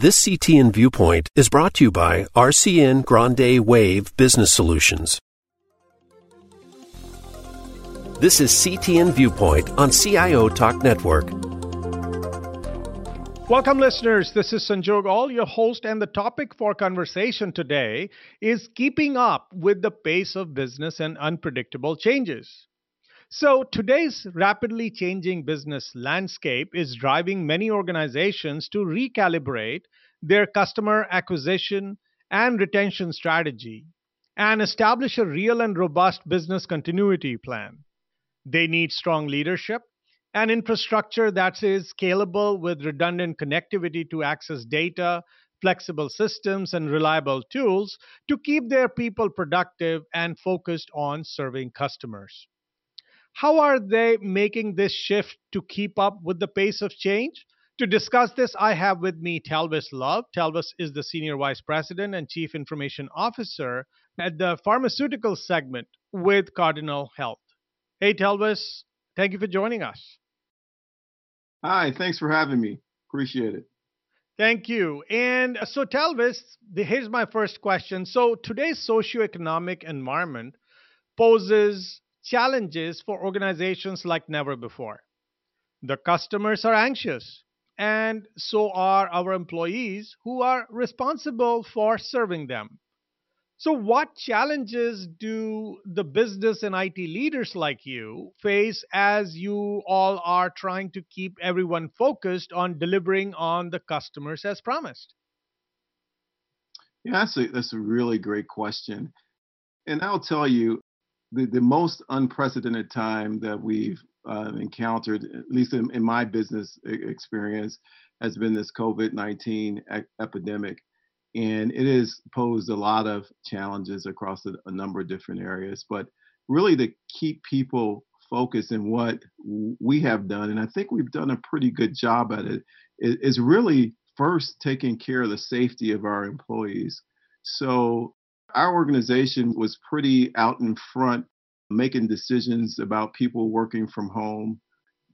This CTN Viewpoint is brought to you by RCN Grande Wave Business Solutions. This is CTN Viewpoint on CIO Talk Network. Welcome, listeners. This is Sanjog Aul, your host, and the topic for conversation today is keeping up with the pace of business and unpredictable changes. So, today's rapidly changing business landscape is driving many organizations to recalibrate their customer acquisition and retention strategy and establish a real and robust business continuity plan. They need strong leadership and infrastructure that is scalable with redundant connectivity to access data, flexible systems, and reliable tools to keep their people productive and focused on serving customers. How are they making this shift to keep up with the pace of change? To discuss this, I have with me Talvis Love. Talvis is the Senior Vice President and Chief Information Officer at the Pharmaceutical segment with Cardinal Health. Hey, Talvis, thank you for joining us. Hi, thanks for having me. Appreciate it. Thank you. And uh, so, Talvis, here's my first question. So, today's socioeconomic environment poses challenges for organizations like never before. The customers are anxious, and so are our employees who are responsible for serving them. So, what challenges do the business and IT leaders like you face as you all are trying to keep everyone focused on delivering on the customers as promised? Yeah, that's a, that's a really great question. And I'll tell you, the, the most unprecedented time that we've uh, encountered, at least in, in, my business experience, has been this COVID 19 e- epidemic. And it has posed a lot of challenges across a, a, number of different areas. But really, to keep people focused in what we have done, and I think we've done a pretty good job at it, is really first taking care of the safety of our employees. So our organization was pretty out in front, making decisions about people working from home,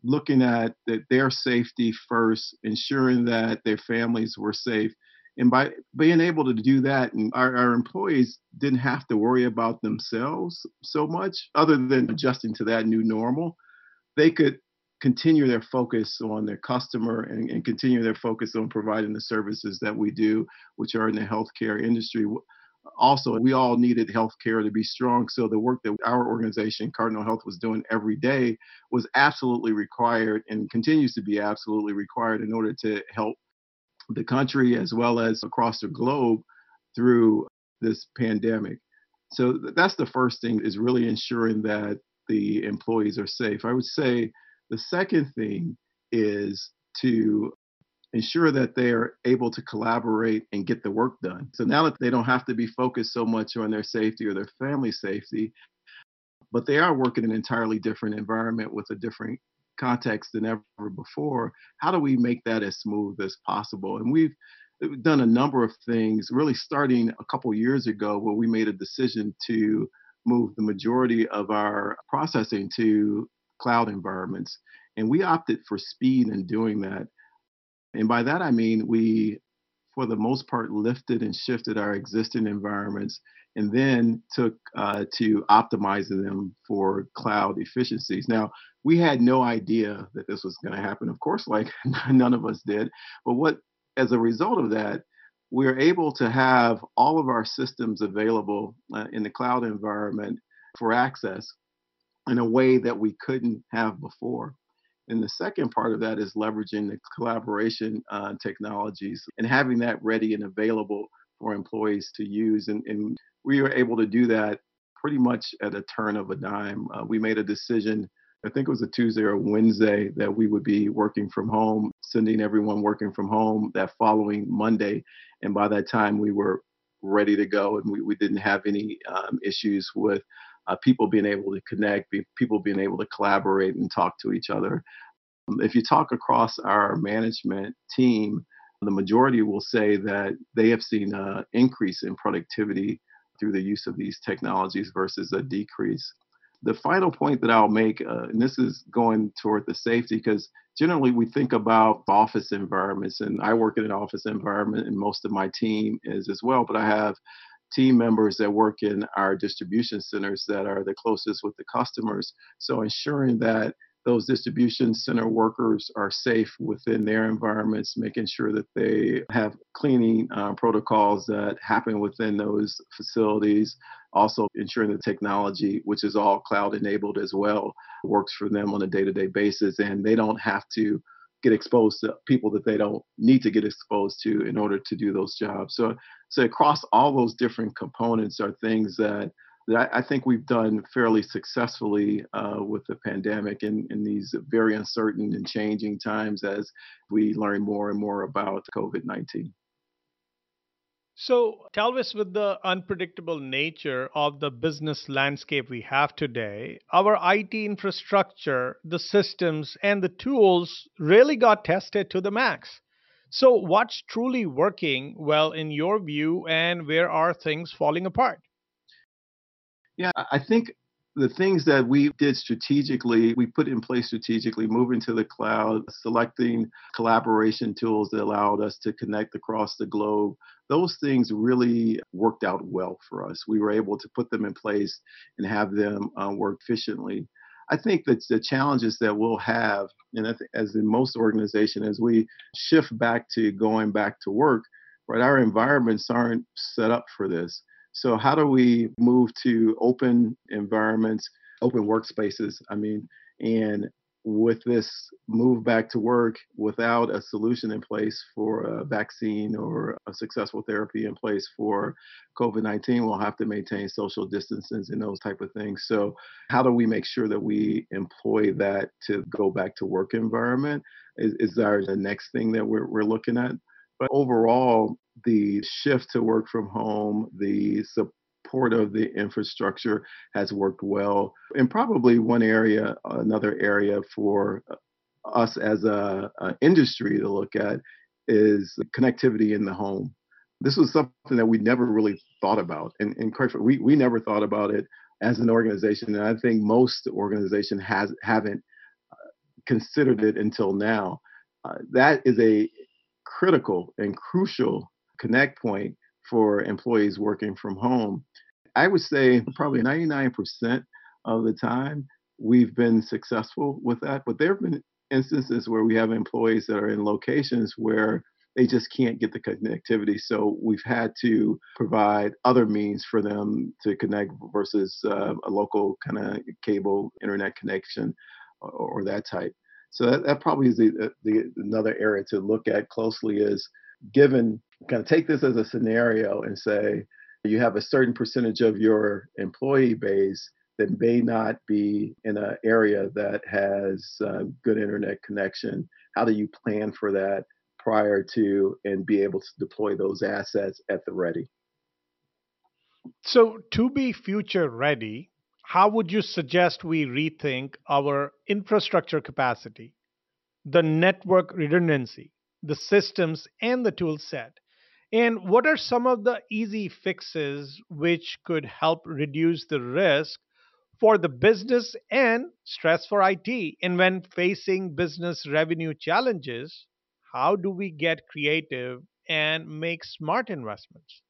looking at that their safety first, ensuring that their families were safe. And by being able to do that, and our, our employees didn't have to worry about themselves so much, other than adjusting to that new normal, they could continue their focus on their customer and, and, continue their focus on providing the services that we do, which are in the healthcare industry also we all needed healthcare to be strong. So the work that our organization cardinal health was doing every day was absolutely required and continues to be absolutely required in order to help the country as well as across the globe through this pandemic. So that's the first thing is really ensuring that the employees are safe. I would say the second thing is to ensure that they are able to collaborate and get the work done. So now that they don't have to be focused so much on their safety or their family safety, but they are working in an entirely different environment with a different context than ever before. How do we make that as smooth as possible? And we've uh, done a number of things, really starting a couple years ago, where we made a decision to move the majority of our processing to cloud environments. And we opted for speed in doing that. And by that I mean we, for the most part, lifted and shifted our existing environments and then took uh, to optimizing them for cloud efficiencies. Now, we had no idea that this was going to happen, of course, like none of us did. But what, as a result of that, we're able to have all of our systems available uh, in the cloud environment for access in a way that we couldn't have before. And the second part of that is leveraging the collaboration uh, technologies and having that ready and available for employees to use. And, and, we were able to do that pretty much at a turn of a dime. Uh, we made a decision, I think it was a Tuesday or Wednesday, that we would be working from home, sending everyone working from home that following Monday. And by that time, we were ready to go and we, we didn't have any um, issues with uh, people being able to connect, be, people being able to collaborate and talk to each other. Um, if you talk across our management team, the majority will say that they have seen an increase in productivity through the use of these technologies versus a decrease. The final point that I'll make, uh, and this is going toward the safety, because generally we think about office environments, and I work in an office environment, and most of my team is as well. But I have team members that work in our distribution centers that are the closest with the customers. So ensuring that those distribution center workers are safe within their environments, making sure that they have cleaning uh, protocols that happen within those facilities. Also, ensuring the technology, which is all cloud enabled as well, works for them on a day to day basis and they don't have to get exposed to people that they don't need to get exposed to in order to do those jobs. So, so across all those different components are things that that I, think we've done fairly successfully uh, with the pandemic in, in these very uncertain and changing times as we learn more and more about COVID 19. So, Talvis, with the unpredictable nature of the business landscape we have today, our IT infrastructure, the systems, and the tools really got tested to the max. So, what's truly working well in your view, and where are things falling apart? Yeah, I think the things that we did strategically, we put in place strategically, moving to the cloud, selecting collaboration tools that allowed us to connect across the globe, those things really worked out well for us. We were able to put them in place and have them uh, work efficiently. I think that the challenges that we'll have, and as in most organizations, as we shift back to going back to work, right, our environments aren't set up for this. So, how do we move to open environments, open workspaces? I mean, and with this move back to work without a solution in place for a vaccine or a successful therapy in place for COVID 19, we'll have to maintain social distances and those type of things. So, how do we make sure that we employ that to go back to work environment? Is, is our the next thing that we're, we're looking at? But overall, the shift to work from home, the support of the infrastructure has worked well. And probably one area, another area for us as a, a industry to look at is connectivity in the home. This was something that we never really thought about, and, and we we never thought about it as an organization, and I think most organizations has haven't uh, considered it until now. Uh, that is a critical and crucial connect point for employees working from home. I would say probably 99% of the time we've been successful with that, but there have been instances where we have employees that are in locations where they just can't get the connectivity. So we've had to provide other means for them to connect versus uh, a local kind of cable internet connection or, or, that type. So that, that probably is the, uh, the another area to look at closely is given kind of take this as a scenario and say you have a certain percentage of your employee base that may not be in an area that has uh, good internet connection. How do you plan for that prior to and be able to deploy those assets at the ready? So, to be future ready, how would you suggest we rethink our infrastructure capacity, the network redundancy, the systems, and the tool set? And what are some of the easy fixes which could help reduce the risk for the business and stress for IT? And when facing business revenue challenges, how do we get creative and make smart investments?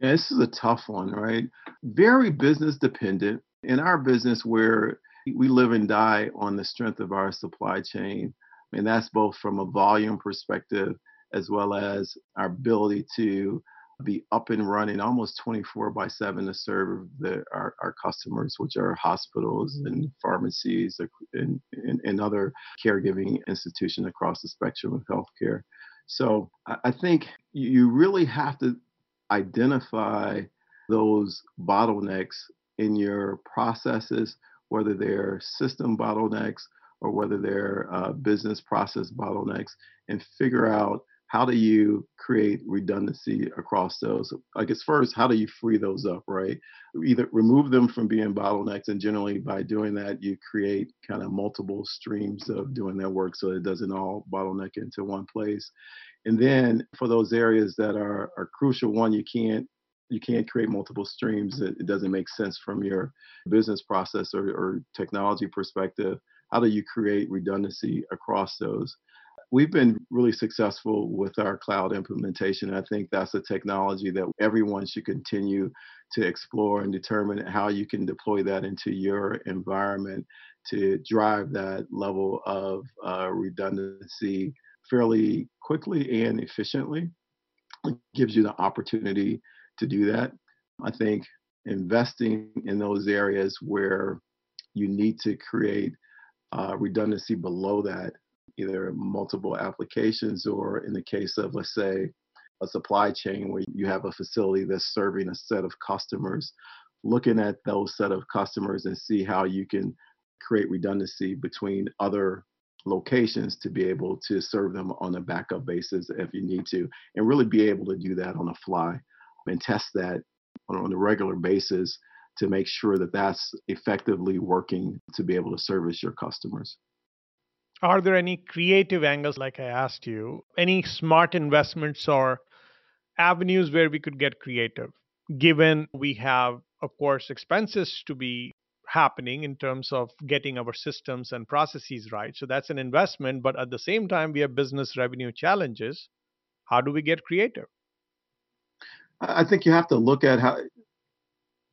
Yeah, this is a tough one, right? Very business dependent. In our business, where we live and die on the strength of our supply chain, and that's both from a volume perspective as well as our ability to be up and running almost 24 by 7 to serve the, our, our customers, which are hospitals and pharmacies and, and, and other caregiving institutions across the spectrum of healthcare. So I think you really have to identify those bottlenecks in your processes, whether they're system bottlenecks or whether they're uh, business process bottlenecks, and figure out how do you create redundancy across those? I guess first, how do you free those up, right? Either remove them from being bottlenecks, and generally by doing that, you create kind of multiple streams of doing their work so it doesn't all bottleneck into one place. And then for those areas that are, are crucial, one, you can't you can't create multiple streams. It, it doesn't make sense from your business process or, or technology perspective. How do you create redundancy across those? We've been really successful with our cloud implementation. I think that's a technology that everyone should continue to explore and determine how you can deploy that into your environment to drive that level of uh, redundancy fairly quickly and efficiently. It gives you the opportunity to do that. I think investing in those areas where you need to create uh, redundancy below that either multiple applications or in the case of, let's say, a supply chain where you have a facility that's serving a set of customers, looking at those set of customers and see how you can create redundancy between other locations to be able to serve them on a backup basis if you need to, and really be able to do that on a fly and test that on a regular basis to make sure that that's effectively working to be able to service your customers. Are there any creative angles, like I asked you, any smart investments or avenues where we could get creative, given we have, of course, expenses to be happening in terms of getting our systems and processes right? So that's an investment, but at the same time, we have business revenue challenges. How do we get creative? I think you have to look at how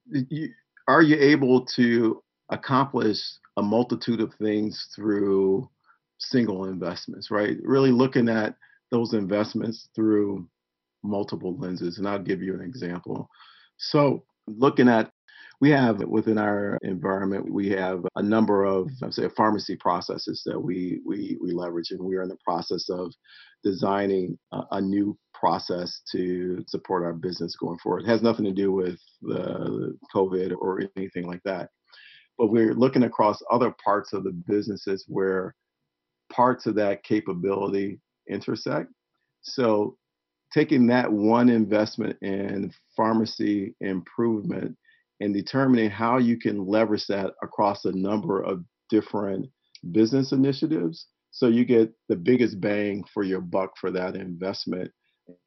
you, are you able to accomplish a multitude of things through single investments, right? Really looking at those investments through multiple lenses. And I'll give you an example. So, looking at we have within our environment, we have a number of, I say, pharmacy processes that we, we, we leverage, and we are in the process of designing a, a, new process to support our business going forward. It has nothing to do with the COVID or anything like that. But we're looking across other parts of the businesses where parts of that capability intersect. So, taking that one investment in pharmacy improvement and determining how you can leverage that across a number of different business initiatives so you get the biggest bang for your buck for that investment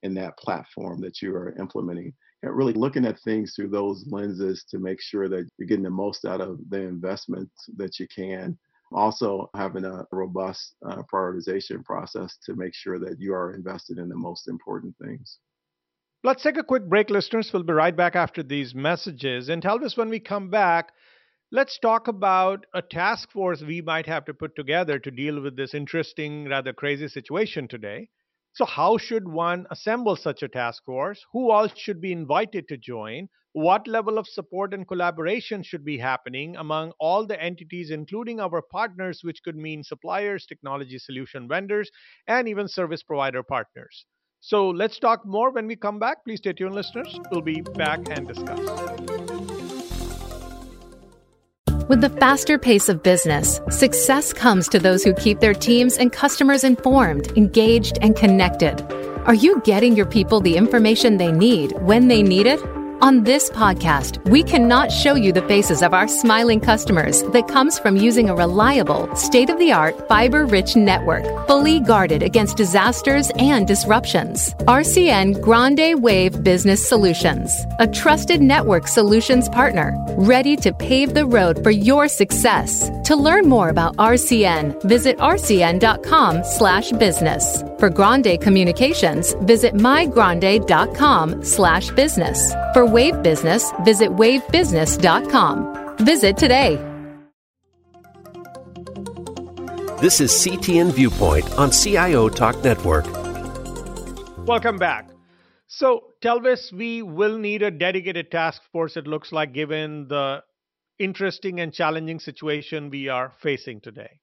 in that platform that you are implementing and really looking at things through those lenses to make sure that you're getting the most out of the investment that you can also having a robust uh, prioritization process to make sure that you are invested in the most important things. Let's take a quick break, listeners. We'll be right back after these messages. And Talvis when we come back, let's talk about a task force we might have to put together to deal with this interesting, rather crazy situation today. So, how should one assemble such a task force? Who all should be invited to join? What level of support and collaboration should be happening among all the entities, including our partners, which could mean suppliers, technology solution vendors, and even service provider partners? So let's talk more when we come back. Please stay tuned, listeners. We'll be back and discuss. With the faster pace of business, success comes to those who keep their teams and customers informed, engaged, and connected. Are you getting your people the information they need when they need it? On this podcast, we cannot show you the faces of our smiling customers that comes from using a reliable, state of the art, fiber rich network, fully guarded against disasters and disruptions. RCN Grande Wave Business Solutions, a trusted network solutions partner, ready to pave the road for your success. To learn more about RCN, visit rcn.com slash business. For Grande Communications, visit mygrande.com slash business. For Wave Business, visit wavebusiness.com. Visit today. This is CTN Viewpoint on CIO Talk Network. Welcome back. So, Talvis, we will need a dedicated task force, it looks like, given the interesting and challenging situation we are facing today.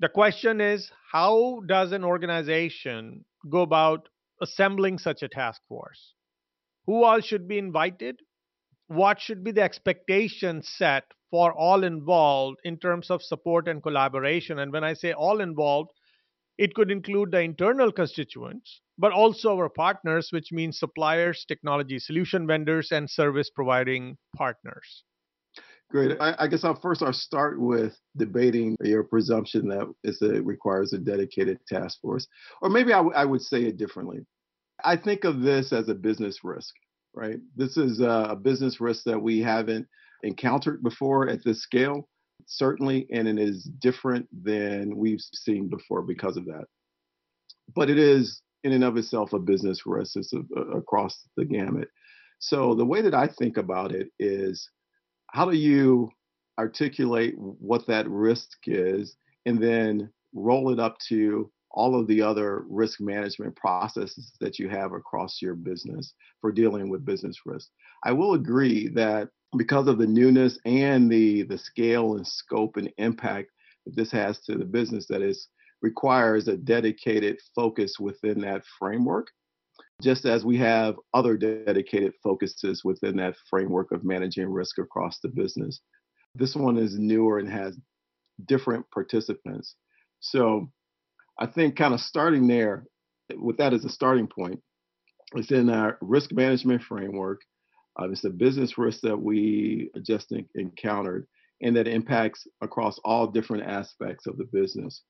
The question is how does an organization go about assembling such a task force? Who all should be invited? What should be the expectation set for all involved in terms of support and collaboration? And when I say all involved, it could include the internal constituents, but also our partners, which means suppliers, technology solution vendors, and service providing partners. Great. I, I guess I'll first I'll start with debating your presumption that it requires a dedicated task force, or maybe I, w- I would say it differently. I think of this as a business risk, right? This is a business risk that we haven't encountered before at this scale, certainly, and it is different than we've seen before because of that. But it is, in and of itself, a business risk. It's a, a, across the gamut. So the way that I think about it is, how do you articulate what that risk is, and then roll it up to all of the other risk management processes that you have across your business for dealing with business risk. I will agree that because of the newness and the the scale and scope and impact that this has to the business that is requires a dedicated focus within that framework just as we have other dedicated focuses within that framework of managing risk across the business this one is newer and has different participants so I think kind of starting there with that as a starting point, it's in our risk management framework. Uh, it's a business risk that we just encountered and that impacts across all different aspects of the business.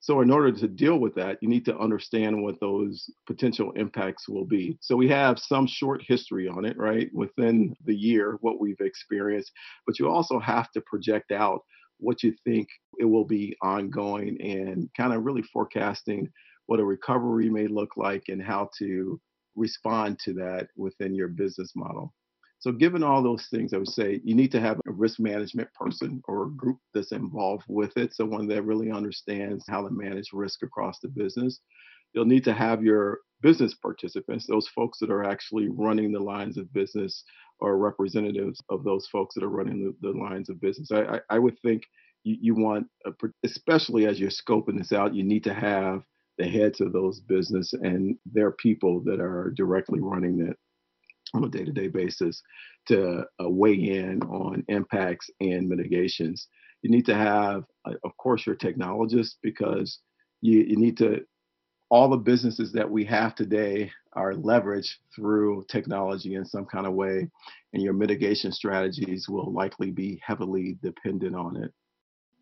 So, in order to deal with that, you need to understand what those potential impacts will be. So, we have some short history on it, right, within the year, what we've experienced, but you also have to project out what you think it will be ongoing and kind of really forecasting what a recovery may look like and how to respond to that within your business model. So, given all those things, I would say you need to have a risk management person or a group that's involved with it, someone that really understands how to manage risk across the business. You'll need to have your business participants, those folks that are actually running the lines of business or representatives of those folks that are running the, the lines of business. I, I, I would think you, you want, a, especially as you're scoping this out, you need to have the heads of those business and their people that are directly running it on a day-to-day basis to uh, weigh in on impacts and mitigations. You need to have, uh, of course, your technologists because you, you need to all the businesses that we have today are leveraged through technology in some kind of way, and your mitigation strategies will likely be heavily dependent on it.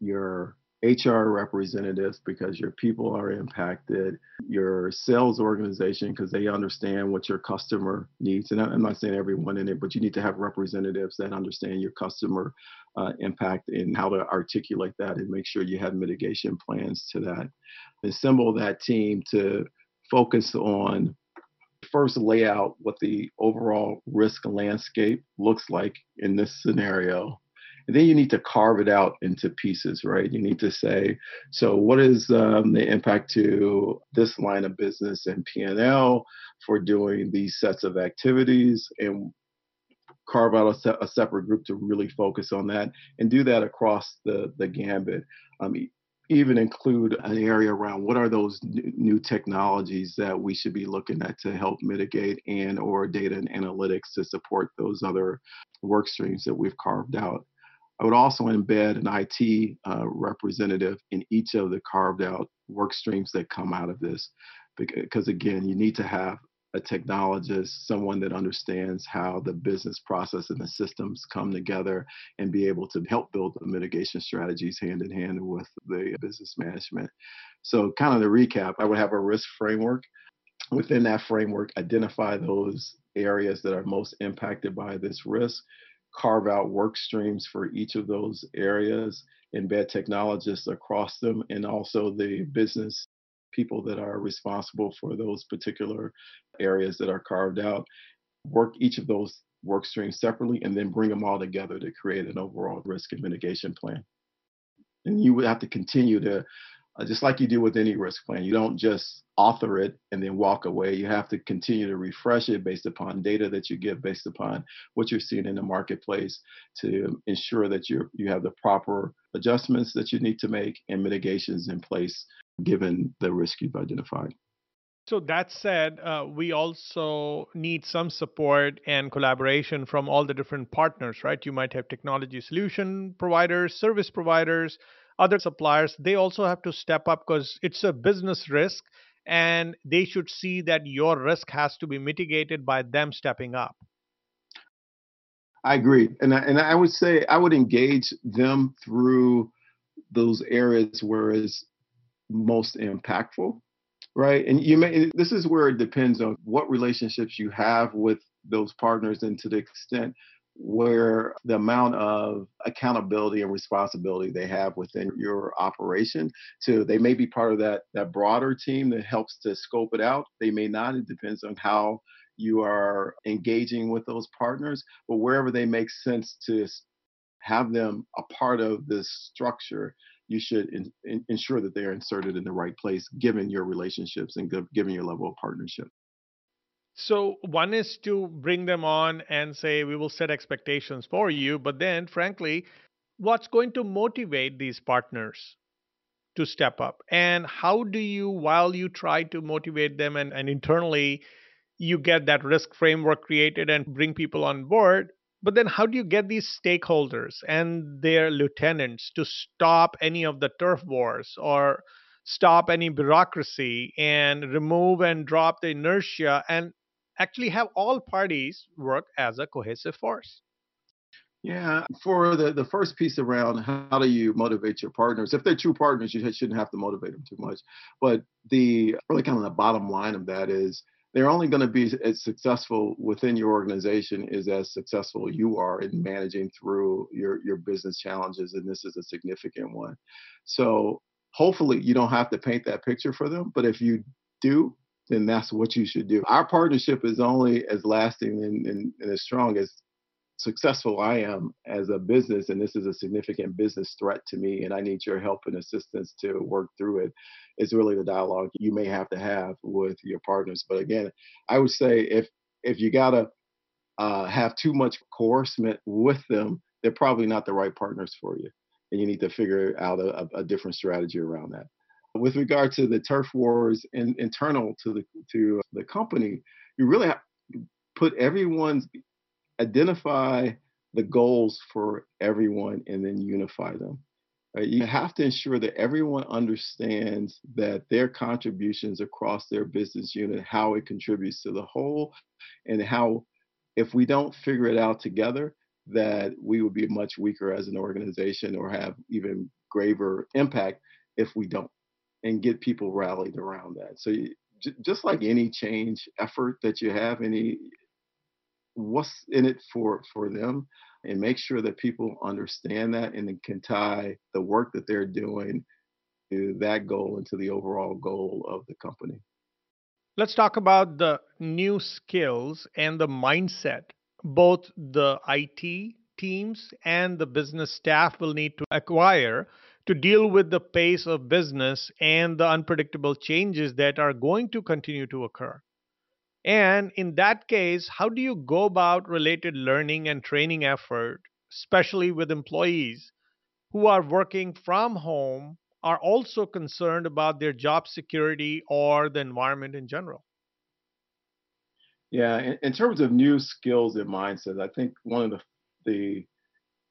Your HR representatives, because your people are impacted, your sales organization, because they understand what your customer needs. And I'm not saying everyone in it, but you need to have representatives that understand your customer uh, impact and how to articulate that and make sure you have mitigation plans to that. Assemble that team to focus on first lay out what the overall risk landscape looks like in this scenario and then you need to carve it out into pieces right you need to say so what is um, the impact to this line of business and p&l for doing these sets of activities and carve out a, se- a, separate group to really focus on that and do that across the, the gambit. Um, even include an area around what are those new technologies that we should be looking at to help mitigate and or data and analytics to support those other work streams that we've carved out. I would also embed an IT uh, representative in each of the carved out work streams that come out of this. Because again, you need to have a technologist, someone that understands how the business process and the systems come together and be able to help build the mitigation strategies hand in hand with the business management. So, kind of the recap, I would have a risk framework. Within that framework, identify those areas that are most impacted by this risk, carve out work streams for each of those areas, embed technologists across them, and also the business people that are responsible for those particular areas that are carved out, work each of those work streams separately, and then bring them all together to create an overall risk and mitigation plan. And you would have to continue to, uh, just like you do with any risk plan, you don't just author it and then walk away. You have to continue to refresh it based upon data that you get, based upon what you're seeing in the marketplace to ensure that you you have the proper adjustments that you need to make and mitigations in place given the risk you've identified. So, that said, uh, we also need some support and collaboration from all the different partners, right? You might have technology solution providers, service providers, other suppliers. They also have to step up because it's a business risk and they should see that your risk has to be mitigated by them stepping up. I agree. And I, and I would say I would engage them through those areas where it's most impactful right and you may this is where it depends on what relationships you have with those partners and to the extent where the amount of accountability and responsibility they have within your operation to they may be part of that that broader team that helps to scope it out. They may not. It depends on how you are engaging with those partners but wherever they make sense to have them a part of this structure you should in, in, ensure that they're inserted in the right place given your relationships and given your level of partnership so, one is to bring them on and say, we will set expectations for you. But then, frankly, what's going to motivate these partners to step up? And how do you, while you try to motivate them and, and internally you get that risk framework created and bring people on board, but then how do you get these stakeholders and their lieutenants to stop any of the turf wars or stop any bureaucracy and remove and drop the inertia and actually have all parties work as a cohesive force. Yeah, for the, the first piece around how do you motivate your partners? If they're true partners, you shouldn't have to motivate them too much. But the really kind of the bottom line of that is they're only going to be as successful within your organization is as successful you are in managing through your your business challenges, and this is a significant one. So hopefully you don't have to paint that picture for them, but if you do, then that's what you should do. Our partnership is only as lasting and, and, and, as strong as successful I am as a business, and this is a significant business threat to me, and I need your help and assistance to work through it. It's really the dialogue you may have to have with your partners. But again, I would say if if you gotta uh, have too much coercement with them, they're probably not the right partners for you, and you need to figure out a, a different strategy around that. With regard to the turf wars in, internal to the to uh, the company, you really have to put everyone's identify the goals for everyone and then unify them. Right? You have to ensure that everyone understands that their contributions across their business unit, how it contributes to the whole, and how, if we don't figure it out together, that we would be much weaker as an organization or have even graver impact if we don't and get people rallied around that. So you, j- just like any change effort that you have, any what's in it for for them, and make sure that people understand that and can tie the work that they're doing to that goal and to the overall goal of the company. Let's talk about the new skills and the mindset both the IT teams and the business staff will need to acquire to deal with the pace of business and the unpredictable changes that are going to continue to occur. And in that case, how do you go about related learning and training effort, especially with employees who are working from home, are also concerned about their job security or the environment in general? Yeah, in, in terms of new skills and mindsets, I think one of the the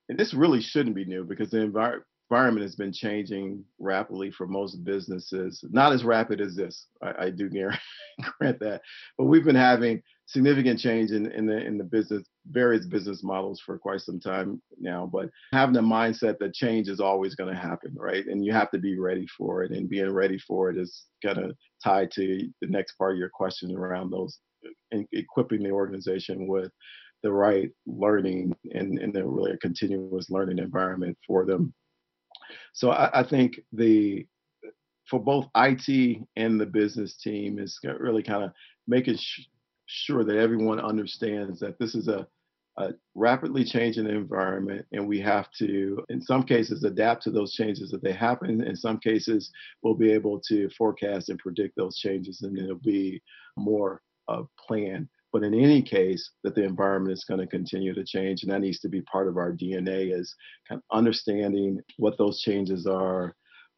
and this really shouldn't be new because the environment environment has been changing rapidly for most businesses. Not as rapid as this, I, I do grant that, but we've been having significant change in, in the in the business various business models for quite some time now. But having a mindset that change is always going to happen, right? And you have to be ready for it. And being ready for it is kind of tied to the next part of your question around those uh, equipping the organization with the right learning and, and really a continuous learning environment for them so I, I think the for both IT and the business team is really kind of making sh- sure that everyone understands that this is a, a, rapidly changing environment and we have to in some cases adapt to those changes that they happen. In some cases we'll be able to forecast and predict those changes and it'll be more uh, planned but in any case, that the environment is going to continue to change, and that needs to be part of our DNA is kind of understanding what those changes are,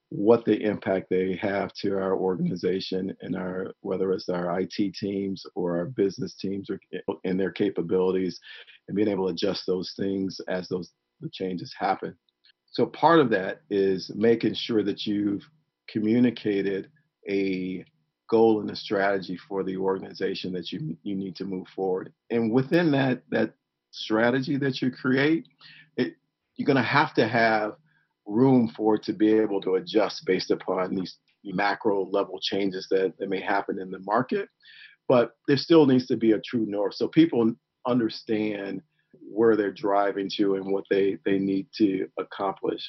what the impact they have to our organization and our whether it's our IT teams or our business teams or in their capabilities, and being able to adjust those things as those the changes happen. So part of that is making sure that you've communicated a goal and a strategy for the organization that you you need to move forward. And within that that strategy that you create, it, you're going to have to have room for it to be able to adjust based upon these macro level changes that, that may happen in the market. but there still needs to be a true north so people understand where they're driving to and what they, they need to accomplish.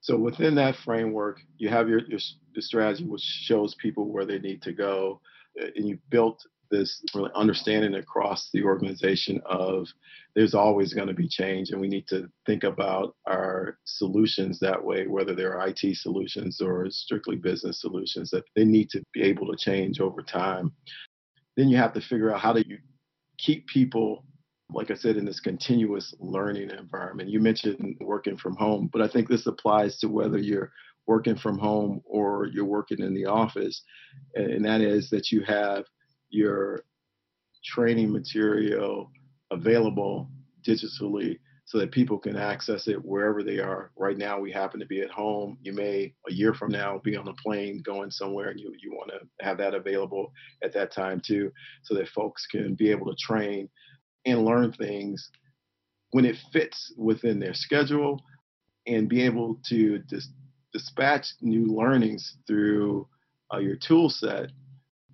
So within that framework, you have your, your the strategy which shows people where they need to go, uh, and you built this really understanding across the organization of there's always going to be change and we need to think about our solutions that way whether they're IT solutions or strictly business solutions that they need to be able to change over time. Then you have to figure out how do you keep people like I said, in this continuous learning environment. You mentioned working from home, but I think this applies to whether you're working from home or you're working in the office. And that is that you have your training material available digitally so that people can access it wherever they are. Right now, we happen to be at home. You may, a year from now, be on a plane going somewhere and you, you want to have that available at that time too, so that folks can be able to train and learn things when it fits within their schedule and be able to dis- dispatch new learnings through uh, your tool set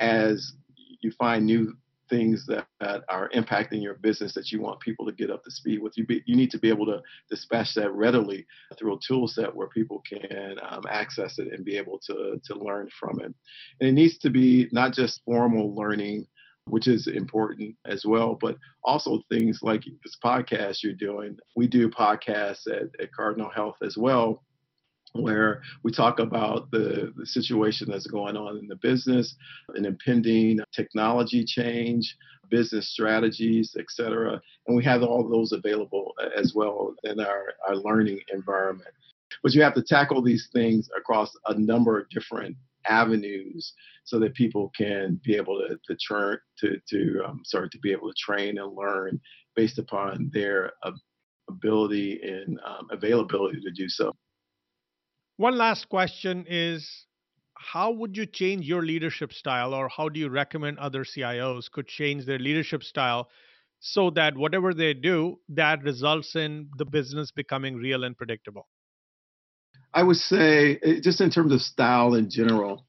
as you find new things that, that, are impacting your business that you want people to get up to speed with. You, be, you need to be able to dispatch that readily through a tool set where people can um, access it and be able to, to learn from it. And it needs to be not just formal learning which is important as well. But also things like this podcast you're doing. We do podcasts at, at Cardinal Health as well, where we talk about the, the situation that's going on in the business, an impending technology change, business strategies, et cetera. And we have all those available as well in our, our learning environment. But you have to tackle these things across a number of different avenues so that people can be able to to turn to to um, sorry to be able to train and learn based upon their ability and um, availability to do so. One last question is how would you change your leadership style or how do you recommend other CIOs could change their leadership style so that whatever they do that results in the business becoming real and predictable? I would say, eh, just in terms of style in general,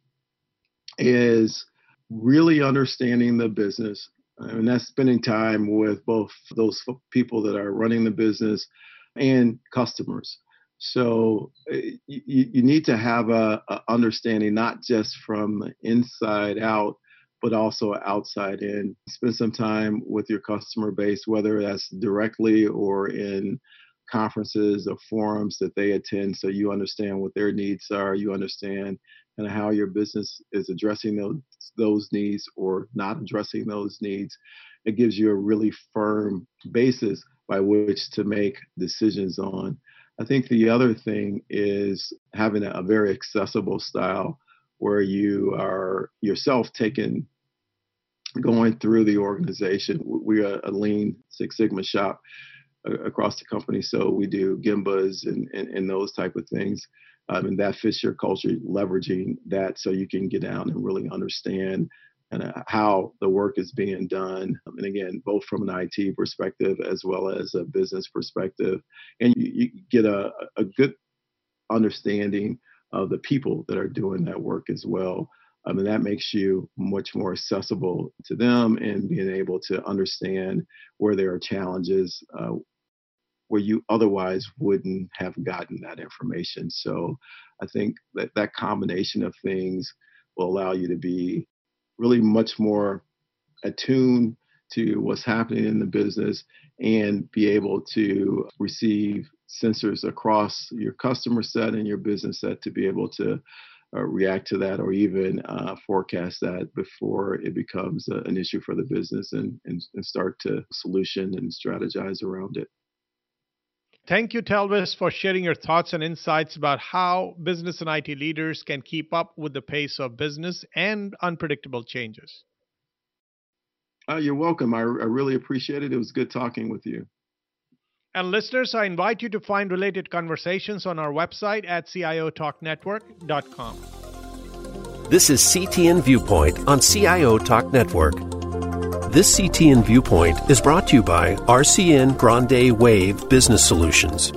is really understanding the business. And that's spending time with both those people that are running the business and customers. So eh, you, you need to have a, a understanding, not just from inside out, but also outside in. Spend some time with your customer base, whether that's directly or in conferences or forums that they attend so you understand what their needs are you understand of how your business is addressing those those needs or not addressing those needs. It gives you a really firm basis by which to make decisions on. I think the other thing is having a, very accessible style where you are yourself taking going through the organization. We are a lean six sigma shop across the company. So we do Gembas and, and, and those type of things. Um, and that fits your culture, leveraging that so you can get down and really understand and how the work is being done. And again, both from an IT perspective as well as a business perspective. And you, you get a, a good understanding of the people that are doing that work as well. I mean, that makes you much more accessible to them and being able to understand where there are challenges, uh, where you otherwise wouldn't have gotten that information. So I think that that combination of things will allow you to be really much more attuned to what's happening in the business and be able to receive sensors across your customer set and your business set to be able to uh, react to that or even uh, forecast that before it becomes uh, an issue for the business and, and, and start to solution and strategize around it. Thank you, Talvis, for sharing your thoughts and insights about how business and IT leaders can keep up with the pace of business and unpredictable changes. Uh, you're welcome. I, I really appreciate it. It was good talking with you. And listeners, I invite you to find related conversations on our website at ciotalknetwork.com. This is CTN Viewpoint on CIO Talk Network. This CTN Viewpoint is brought to you by RCN Grande Wave Business Solutions.